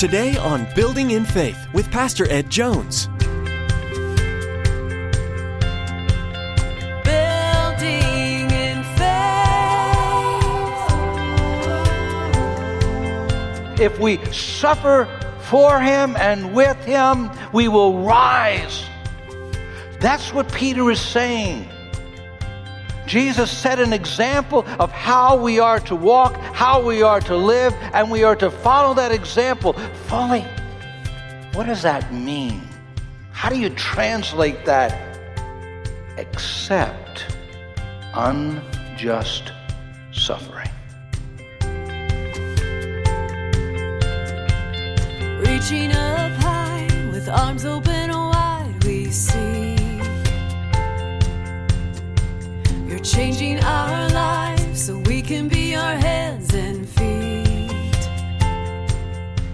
Today on Building in Faith with Pastor Ed Jones. Building in faith. If we suffer for him and with him, we will rise. That's what Peter is saying. Jesus set an example of how we are to walk, how we are to live, and we are to follow that example fully. What does that mean? How do you translate that? Accept unjust suffering. Reaching up high with arms open wide, we see you're changing our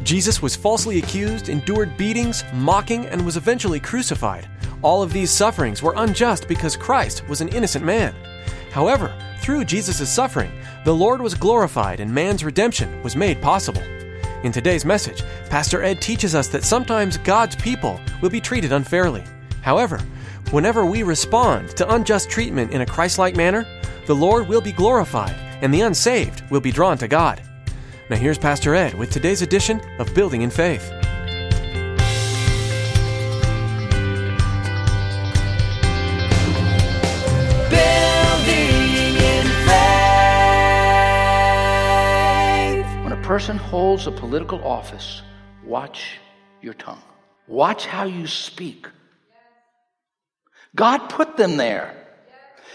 Jesus was falsely accused, endured beatings, mocking, and was eventually crucified. All of these sufferings were unjust because Christ was an innocent man. However, through Jesus' suffering, the Lord was glorified and man's redemption was made possible. In today's message, Pastor Ed teaches us that sometimes God's people will be treated unfairly. However, whenever we respond to unjust treatment in a Christ like manner, the Lord will be glorified and the unsaved will be drawn to God. Now, here's Pastor Ed with today's edition of Building in Faith. Building in faith. When a person holds a political office, watch your tongue. Watch how you speak. God put them there.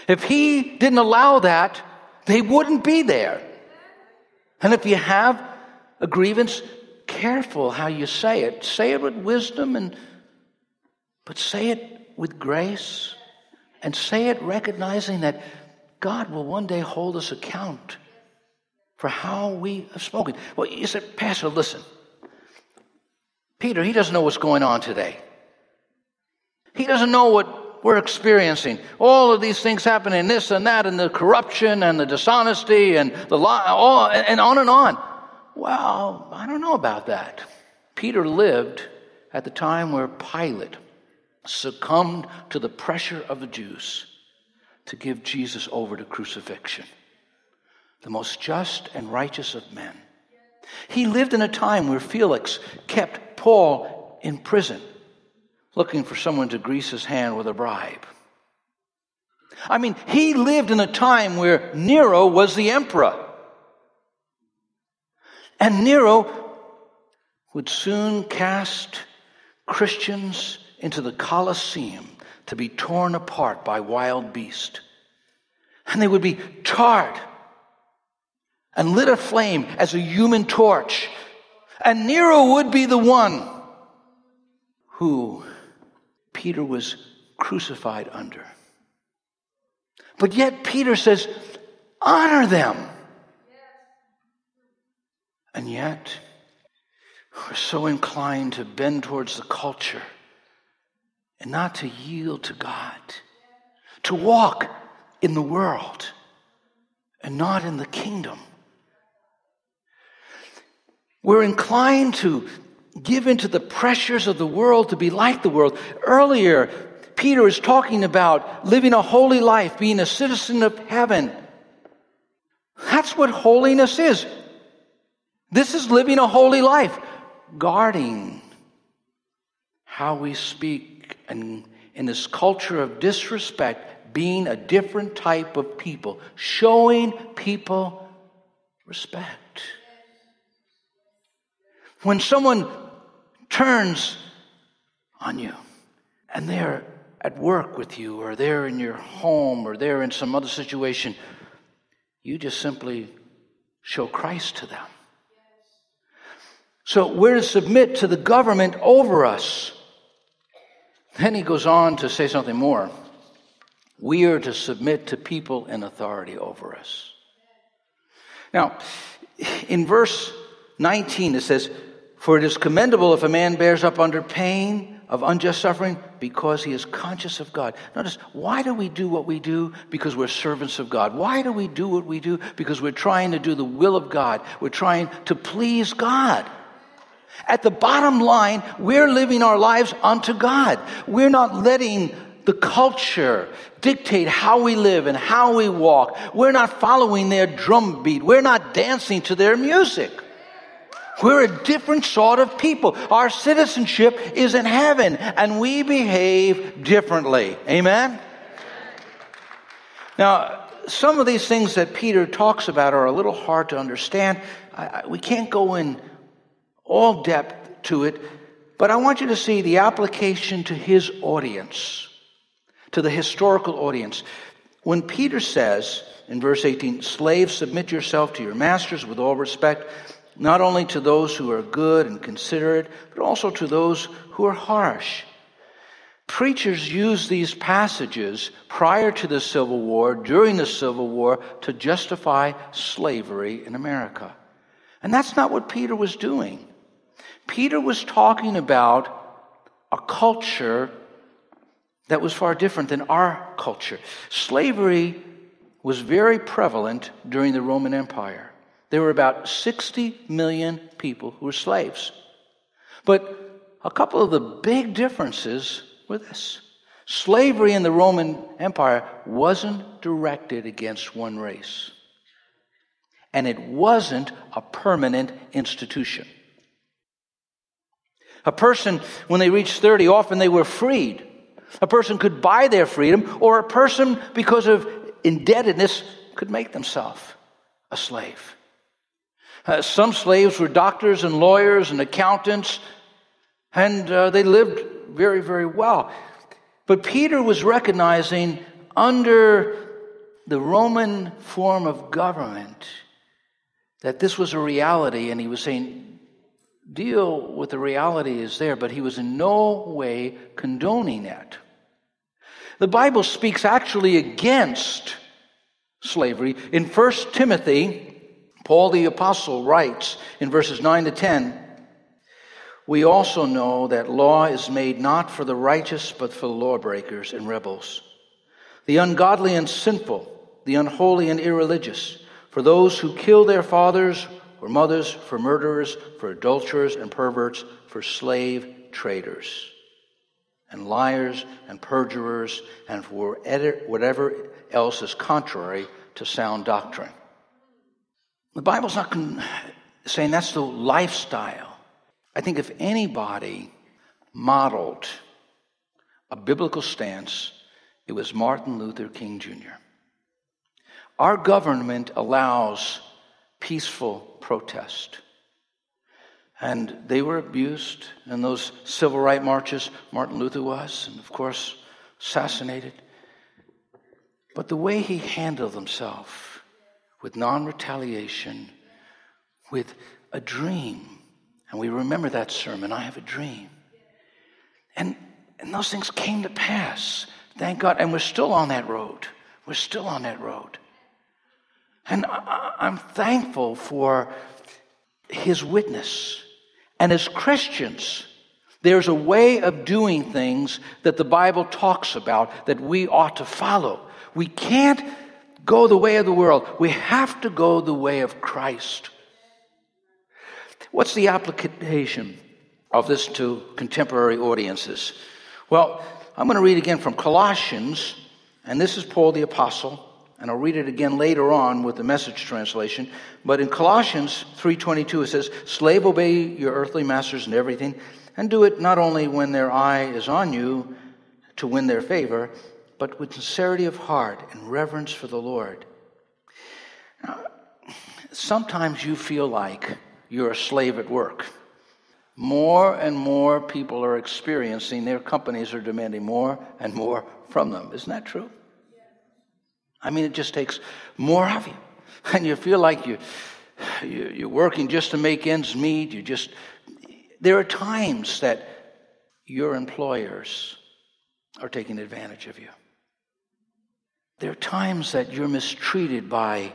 If He didn't allow that, they wouldn't be there. And if you have a grievance, careful how you say it. Say it with wisdom and but say it with grace and say it recognizing that God will one day hold us account for how we have spoken. Well, you said, Pastor, listen. Peter, he doesn't know what's going on today. He doesn't know what we're experiencing. All of these things happening, this and that, and the corruption and the dishonesty and the lie, all, and on and on. Well, I don't know about that. Peter lived at the time where Pilate succumbed to the pressure of the Jews to give Jesus over to crucifixion. The most just and righteous of men. He lived in a time where Felix kept Paul in prison, looking for someone to grease his hand with a bribe. I mean, he lived in a time where Nero was the emperor. And Nero would soon cast Christians into the Colosseum to be torn apart by wild beasts. And they would be tarred and lit aflame as a human torch. And Nero would be the one who Peter was crucified under. But yet Peter says, honor them. And yet, we're so inclined to bend towards the culture and not to yield to God, to walk in the world and not in the kingdom. We're inclined to give into the pressures of the world to be like the world. Earlier, Peter is talking about living a holy life, being a citizen of heaven. That's what holiness is. This is living a holy life, guarding how we speak, and in this culture of disrespect, being a different type of people, showing people respect. When someone turns on you and they're at work with you, or they're in your home, or they're in some other situation, you just simply show Christ to them. So we're to submit to the government over us. Then he goes on to say something more. We are to submit to people in authority over us. Now, in verse 19, it says, For it is commendable if a man bears up under pain of unjust suffering because he is conscious of God. Notice, why do we do what we do? Because we're servants of God. Why do we do what we do? Because we're trying to do the will of God. We're trying to please God. At the bottom line, we're living our lives unto God. We're not letting the culture dictate how we live and how we walk. We're not following their drum beat. We're not dancing to their music. We're a different sort of people. Our citizenship is in heaven and we behave differently. Amen? Now, some of these things that Peter talks about are a little hard to understand. I, I, we can't go in all depth to it, but I want you to see the application to his audience, to the historical audience. When Peter says in verse 18, Slaves, submit yourself to your masters with all respect, not only to those who are good and considerate, but also to those who are harsh. Preachers used these passages prior to the Civil War, during the Civil War, to justify slavery in America. And that's not what Peter was doing. Peter was talking about a culture that was far different than our culture. Slavery was very prevalent during the Roman Empire. There were about 60 million people who were slaves. But a couple of the big differences were this slavery in the Roman Empire wasn't directed against one race, and it wasn't a permanent institution. A person, when they reached 30, often they were freed. A person could buy their freedom, or a person, because of indebtedness, could make themselves a slave. Uh, some slaves were doctors and lawyers and accountants, and uh, they lived very, very well. But Peter was recognizing under the Roman form of government that this was a reality, and he was saying, deal with the reality is there, but he was in no way condoning it. The Bible speaks actually against slavery. In 1 Timothy, Paul the Apostle writes in verses 9 to 10 We also know that law is made not for the righteous, but for lawbreakers and rebels, the ungodly and sinful, the unholy and irreligious, for those who kill their fathers or mothers, for murderers, for adulterers and perverts, for slave traders, and liars and perjurers, and for whatever else is contrary to sound doctrine. The Bible's not saying that's the lifestyle. I think if anybody modeled a biblical stance, it was Martin Luther King Jr. Our government allows peaceful protest. And they were abused in those civil rights marches. Martin Luther was, and of course, assassinated. But the way he handled himself with non retaliation, with a dream, and we remember that sermon, I have a dream. And, and those things came to pass. Thank God. And we're still on that road. We're still on that road. And I, I'm thankful for his witness. And as Christians, there's a way of doing things that the Bible talks about that we ought to follow. We can't go the way of the world. We have to go the way of Christ. What's the application of this to contemporary audiences? Well, I'm going to read again from Colossians, and this is Paul the Apostle and I'll read it again later on with the message translation. But in Colossians 3:22 it says, "Slave obey your earthly masters in everything, and do it not only when their eye is on you to win their favor, but with sincerity of heart and reverence for the Lord." Now, sometimes you feel like you're a slave at work. More and more people are experiencing their companies are demanding more and more from them. Isn't that true? I mean, it just takes more of you. And you feel like you, you're working just to make ends meet. You just, there are times that your employers are taking advantage of you. There are times that you're mistreated by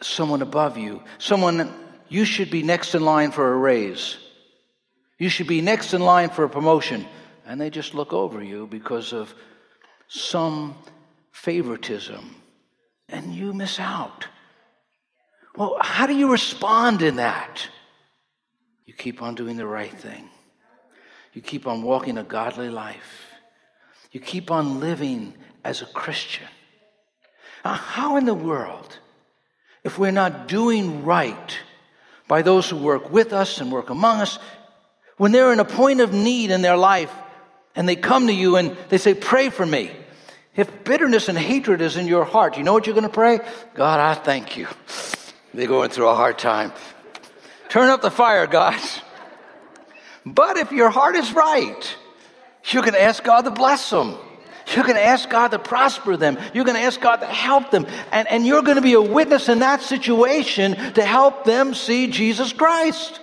someone above you, someone you should be next in line for a raise. You should be next in line for a promotion. And they just look over you because of some favoritism, and you miss out. Well, how do you respond in that? You keep on doing the right thing. You keep on walking a godly life. You keep on living as a Christian. Now, how in the world, if we're not doing right by those who work with us and work among us, when they're in a point of need in their life and they come to you and they say, Pray for me. If bitterness and hatred is in your heart, you know what you're going to pray? God, I thank you. They're going through a hard time. Turn up the fire, God. But if your heart is right, you can ask God to bless them. You're going to ask God to prosper them. You're going to ask God to help them. And, and you're going to be a witness in that situation to help them see Jesus Christ.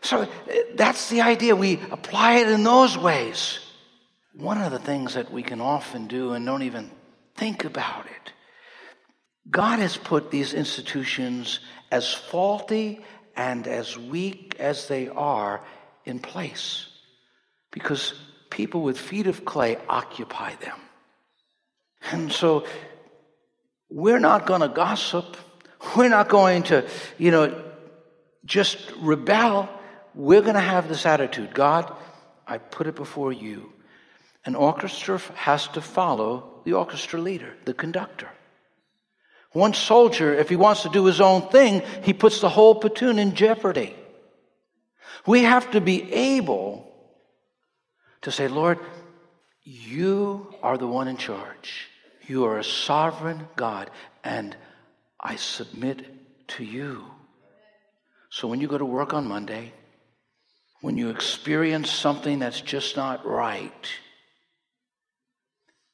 So that's the idea. We apply it in those ways. One of the things that we can often do and don't even think about it God has put these institutions, as faulty and as weak as they are, in place because people with feet of clay occupy them. And so we're not going to gossip. We're not going to, you know, just rebel. We're going to have this attitude God, I put it before you. An orchestra has to follow the orchestra leader, the conductor. One soldier, if he wants to do his own thing, he puts the whole platoon in jeopardy. We have to be able to say, Lord, you are the one in charge. You are a sovereign God, and I submit to you. So when you go to work on Monday, when you experience something that's just not right,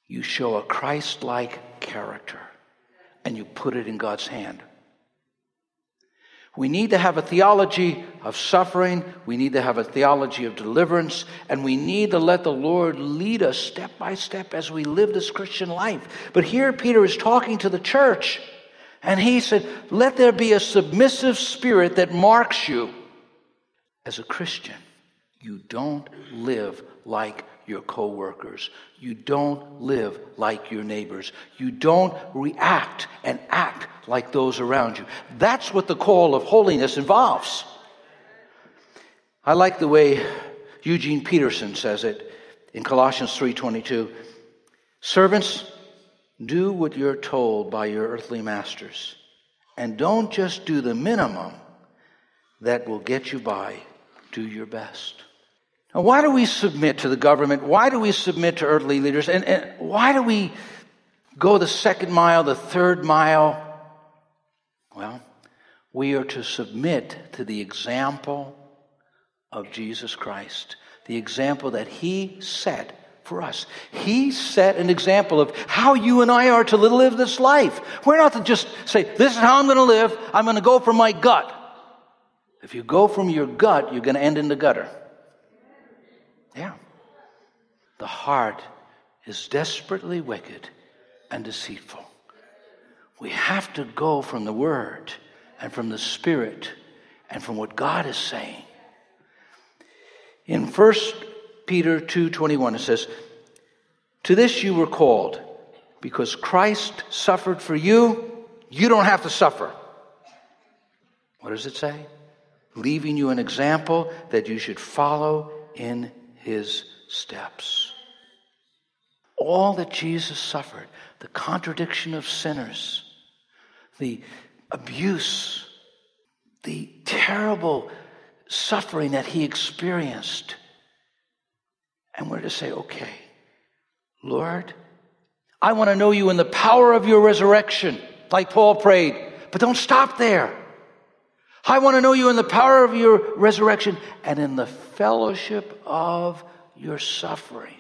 you show a Christ like character and you put it in God's hand. We need to have a theology of suffering. We need to have a theology of deliverance. And we need to let the Lord lead us step by step as we live this Christian life. But here Peter is talking to the church. And he said, Let there be a submissive spirit that marks you. As a Christian, you don't live like your coworkers. You don't live like your neighbors. You don't react and act like those around you. That's what the call of holiness involves. I like the way Eugene Peterson says it in Colossians 3:22. Servants, do what you're told by your earthly masters, and don't just do the minimum that will get you by. Do your best. Now, why do we submit to the government? Why do we submit to earthly leaders? And, and why do we go the second mile, the third mile? Well, we are to submit to the example of Jesus Christ, the example that He set for us. He set an example of how you and I are to live this life. We're not to just say, This is how I'm going to live, I'm going to go from my gut. If you go from your gut, you're going to end in the gutter. Yeah. The heart is desperately wicked and deceitful. We have to go from the Word and from the Spirit and from what God is saying. In 1 Peter 2:21 it says, "To this you were called, because Christ suffered for you, you don't have to suffer." What does it say? Leaving you an example that you should follow in his steps. All that Jesus suffered, the contradiction of sinners, the abuse, the terrible suffering that he experienced. And we're to say, okay, Lord, I want to know you in the power of your resurrection, like Paul prayed, but don't stop there. I want to know you in the power of your resurrection and in the fellowship of your sufferings.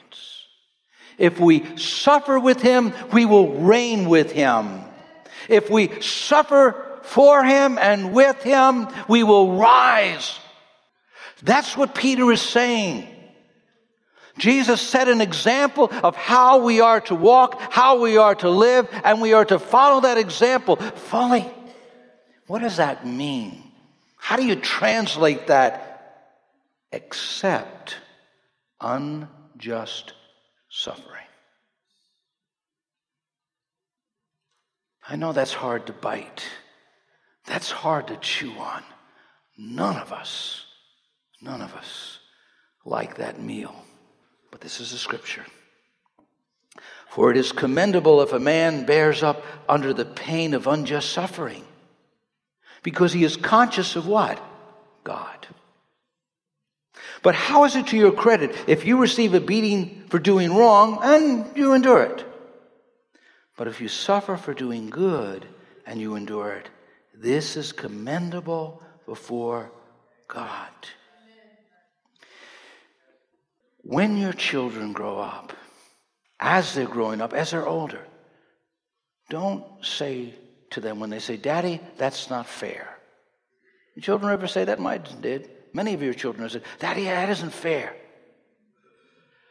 If we suffer with him, we will reign with him. If we suffer for him and with him, we will rise. That's what Peter is saying. Jesus set an example of how we are to walk, how we are to live, and we are to follow that example fully. What does that mean? How do you translate that? Accept unjust suffering. I know that's hard to bite. That's hard to chew on. None of us, none of us like that meal. But this is the scripture. For it is commendable if a man bears up under the pain of unjust suffering, because he is conscious of what? God. But how is it to your credit if you receive a beating for doing wrong and you endure it? But if you suffer for doing good and you endure it, this is commendable before God. When your children grow up, as they're growing up, as they're older, don't say to them when they say, Daddy, that's not fair. Your children ever say that? Mine did. Many of your children have said, Daddy, that isn't fair.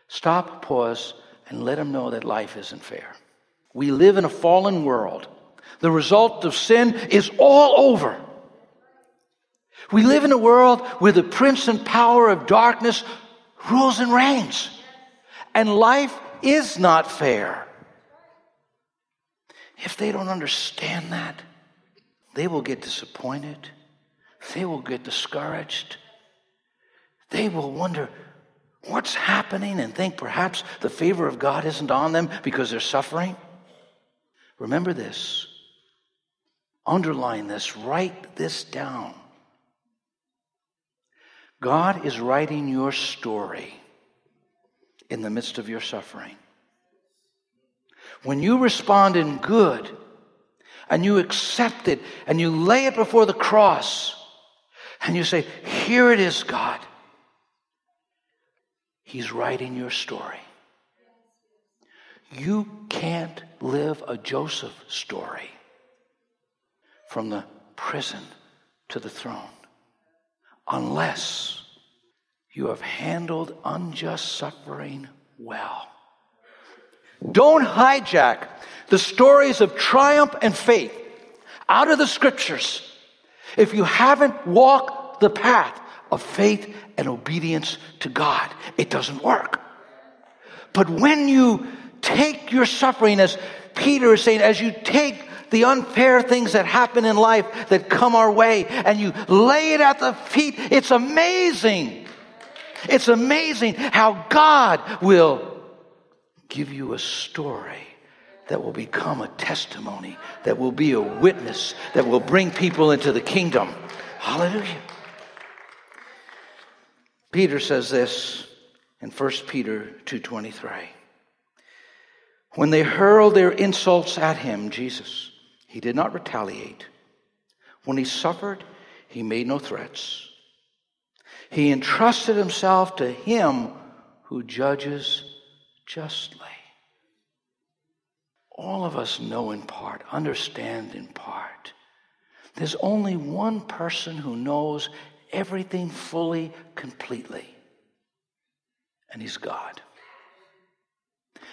Stop, pause, and let them know that life isn't fair. We live in a fallen world. The result of sin is all over. We live in a world where the prince and power of darkness rules and reigns. And life is not fair. If they don't understand that, they will get disappointed. They will get discouraged. They will wonder what's happening and think perhaps the favor of God isn't on them because they're suffering. Remember this. Underline this. Write this down. God is writing your story in the midst of your suffering. When you respond in good and you accept it and you lay it before the cross and you say, Here it is, God. He's writing your story. You can't live a Joseph story from the prison to the throne unless you have handled unjust suffering well. Don't hijack the stories of triumph and faith out of the scriptures if you haven't walked the path of faith and obedience to God. It doesn't work. But when you take your suffering, as Peter is saying, as you take the unfair things that happen in life that come our way and you lay it at the feet, it's amazing. It's amazing how God will give you a story that will become a testimony, that will be a witness, that will bring people into the kingdom. Hallelujah. Peter says this in 1 Peter 2:23. When they hurled their insults at him, Jesus, he did not retaliate. When he suffered, he made no threats. He entrusted himself to him who judges justly. All of us know in part, understand in part. There's only one person who knows everything fully, completely, and he's God.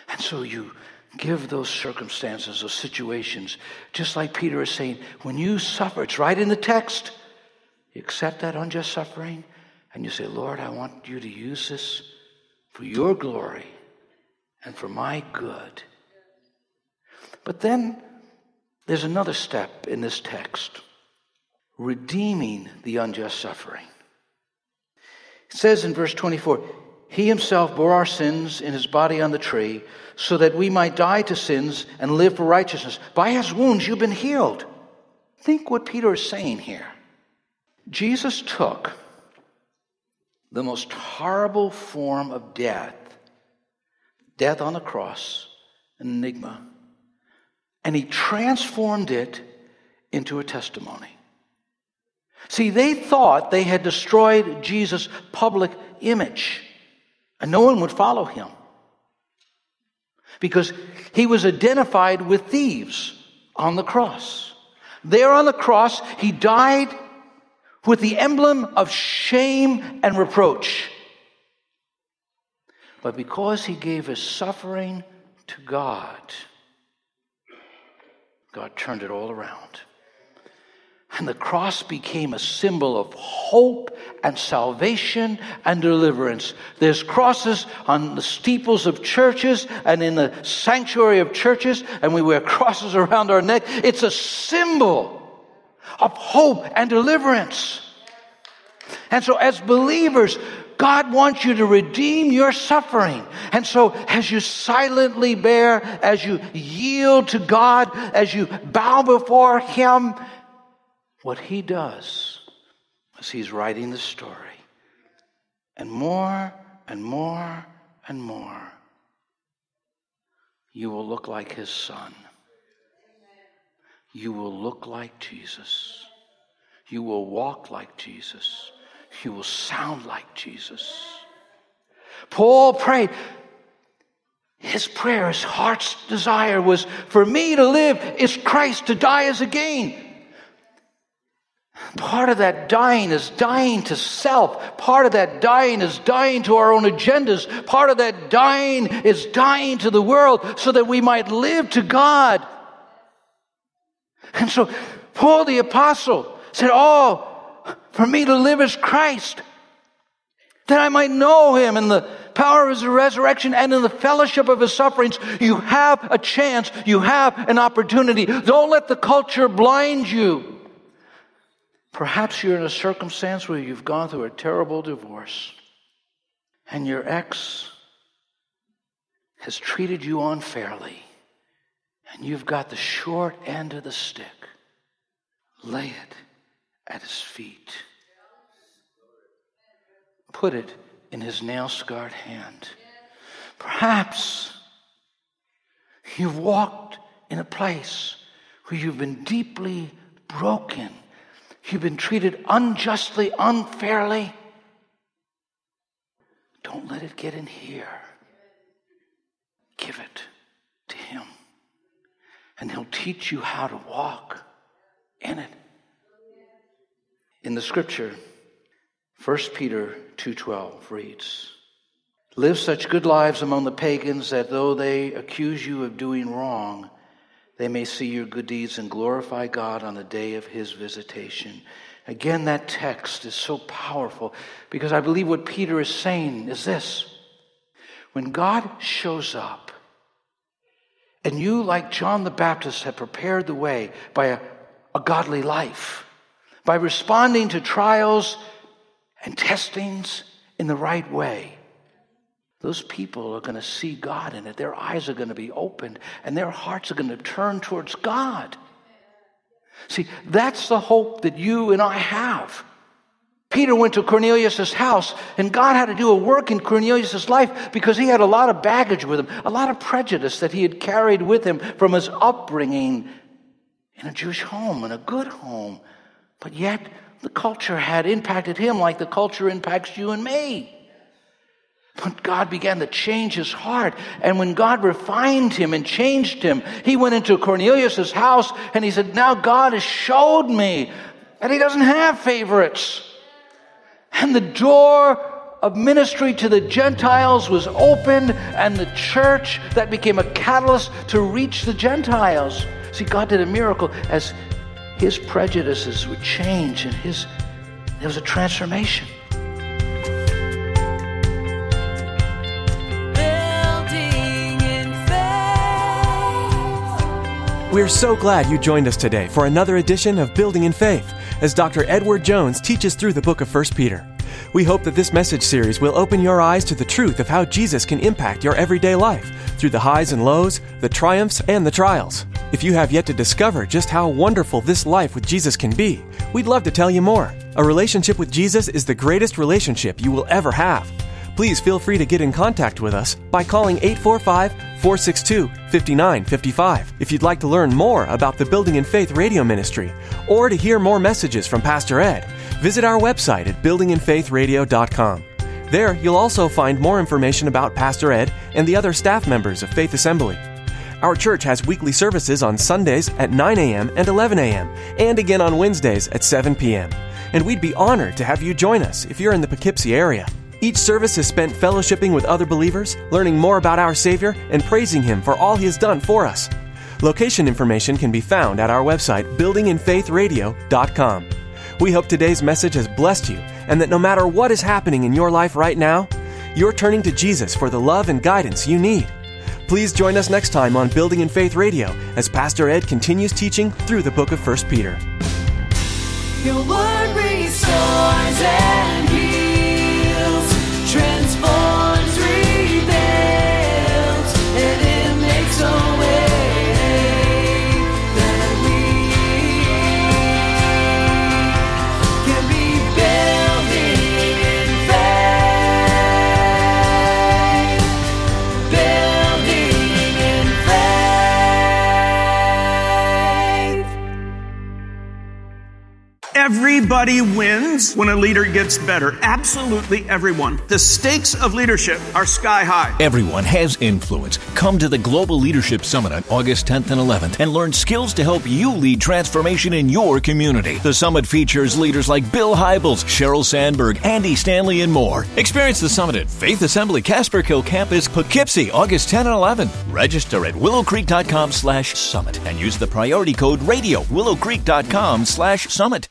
And so you give those circumstances, those situations, just like Peter is saying, when you suffer, it's right in the text. You accept that unjust suffering and you say, Lord, I want you to use this for your glory and for my good. But then there's another step in this text redeeming the unjust suffering. It says in verse 24, He himself bore our sins in his body on the tree so that we might die to sins and live for righteousness. By his wounds you've been healed. Think what Peter is saying here. Jesus took the most horrible form of death, death on the cross, an enigma, and he transformed it into a testimony. See, they thought they had destroyed Jesus' public image, and no one would follow him because he was identified with thieves on the cross. There on the cross, he died with the emblem of shame and reproach. But because he gave his suffering to God, God turned it all around. And the cross became a symbol of hope and salvation and deliverance. There's crosses on the steeples of churches and in the sanctuary of churches, and we wear crosses around our neck. It's a symbol of hope and deliverance. And so, as believers, God wants you to redeem your suffering. And so, as you silently bear, as you yield to God, as you bow before Him, what He does is He's writing the story. And more and more and more, you will look like His Son. You will look like Jesus. You will walk like Jesus. You will sound like Jesus. Paul prayed. His prayer, his heart's desire was for me to live is Christ, to die is a gain. Part of that dying is dying to self. Part of that dying is dying to our own agendas. Part of that dying is dying to the world so that we might live to God. And so Paul the apostle said, Oh, for me to live as Christ, that I might know him in the power of his resurrection and in the fellowship of his sufferings. You have a chance. You have an opportunity. Don't let the culture blind you. Perhaps you're in a circumstance where you've gone through a terrible divorce and your ex has treated you unfairly and you've got the short end of the stick. Lay it at his feet. Put it in his nail scarred hand. Perhaps you've walked in a place where you've been deeply broken. You've been treated unjustly, unfairly. Don't let it get in here. Give it to Him. And He'll teach you how to walk in it in the scripture 1 peter 2.12 reads live such good lives among the pagans that though they accuse you of doing wrong they may see your good deeds and glorify god on the day of his visitation. Again that text is so powerful because i believe what peter is saying is this. When god shows up and you like john the baptist have prepared the way by a, a godly life by responding to trials and testings in the right way, those people are going to see God in it. Their eyes are going to be opened and their hearts are going to turn towards God. See, that's the hope that you and I have. Peter went to Cornelius' house, and God had to do a work in Cornelius' life because he had a lot of baggage with him, a lot of prejudice that he had carried with him from his upbringing in a Jewish home, in a good home. But yet, the culture had impacted him like the culture impacts you and me. But God began to change his heart. And when God refined him and changed him, he went into Cornelius' house and he said, Now God has showed me that he doesn't have favorites. And the door of ministry to the Gentiles was opened, and the church that became a catalyst to reach the Gentiles. See, God did a miracle as his prejudices would change and his there was a transformation. We're so glad you joined us today for another edition of Building in Faith as Dr. Edward Jones teaches through the book of 1 Peter. We hope that this message series will open your eyes to the truth of how Jesus can impact your everyday life through the highs and lows, the triumphs and the trials. If you have yet to discover just how wonderful this life with Jesus can be, we'd love to tell you more. A relationship with Jesus is the greatest relationship you will ever have. Please feel free to get in contact with us by calling 845 462 5955 if you'd like to learn more about the Building in Faith radio ministry or to hear more messages from Pastor Ed. Visit our website at buildinginfaithradio.com. There, you'll also find more information about Pastor Ed and the other staff members of Faith Assembly. Our church has weekly services on Sundays at 9 a.m. and 11 a.m., and again on Wednesdays at 7 p.m. And we'd be honored to have you join us if you're in the Poughkeepsie area. Each service is spent fellowshipping with other believers, learning more about our Savior, and praising Him for all He has done for us. Location information can be found at our website, buildinginfaithradio.com. We hope today's message has blessed you and that no matter what is happening in your life right now, you're turning to Jesus for the love and guidance you need. Please join us next time on Building in Faith Radio as Pastor Ed continues teaching through the book of 1 Peter. Your word restores Everybody wins when a leader gets better. Absolutely everyone. The stakes of leadership are sky high. Everyone has influence. Come to the Global Leadership Summit on August 10th and 11th and learn skills to help you lead transformation in your community. The summit features leaders like Bill Hybels, Sheryl Sandberg, Andy Stanley, and more. Experience the summit at Faith Assembly Casperkill Campus, Poughkeepsie, August 10 and 11. Register at willowcreek.com slash summit and use the priority code radio willowcreek.com slash summit.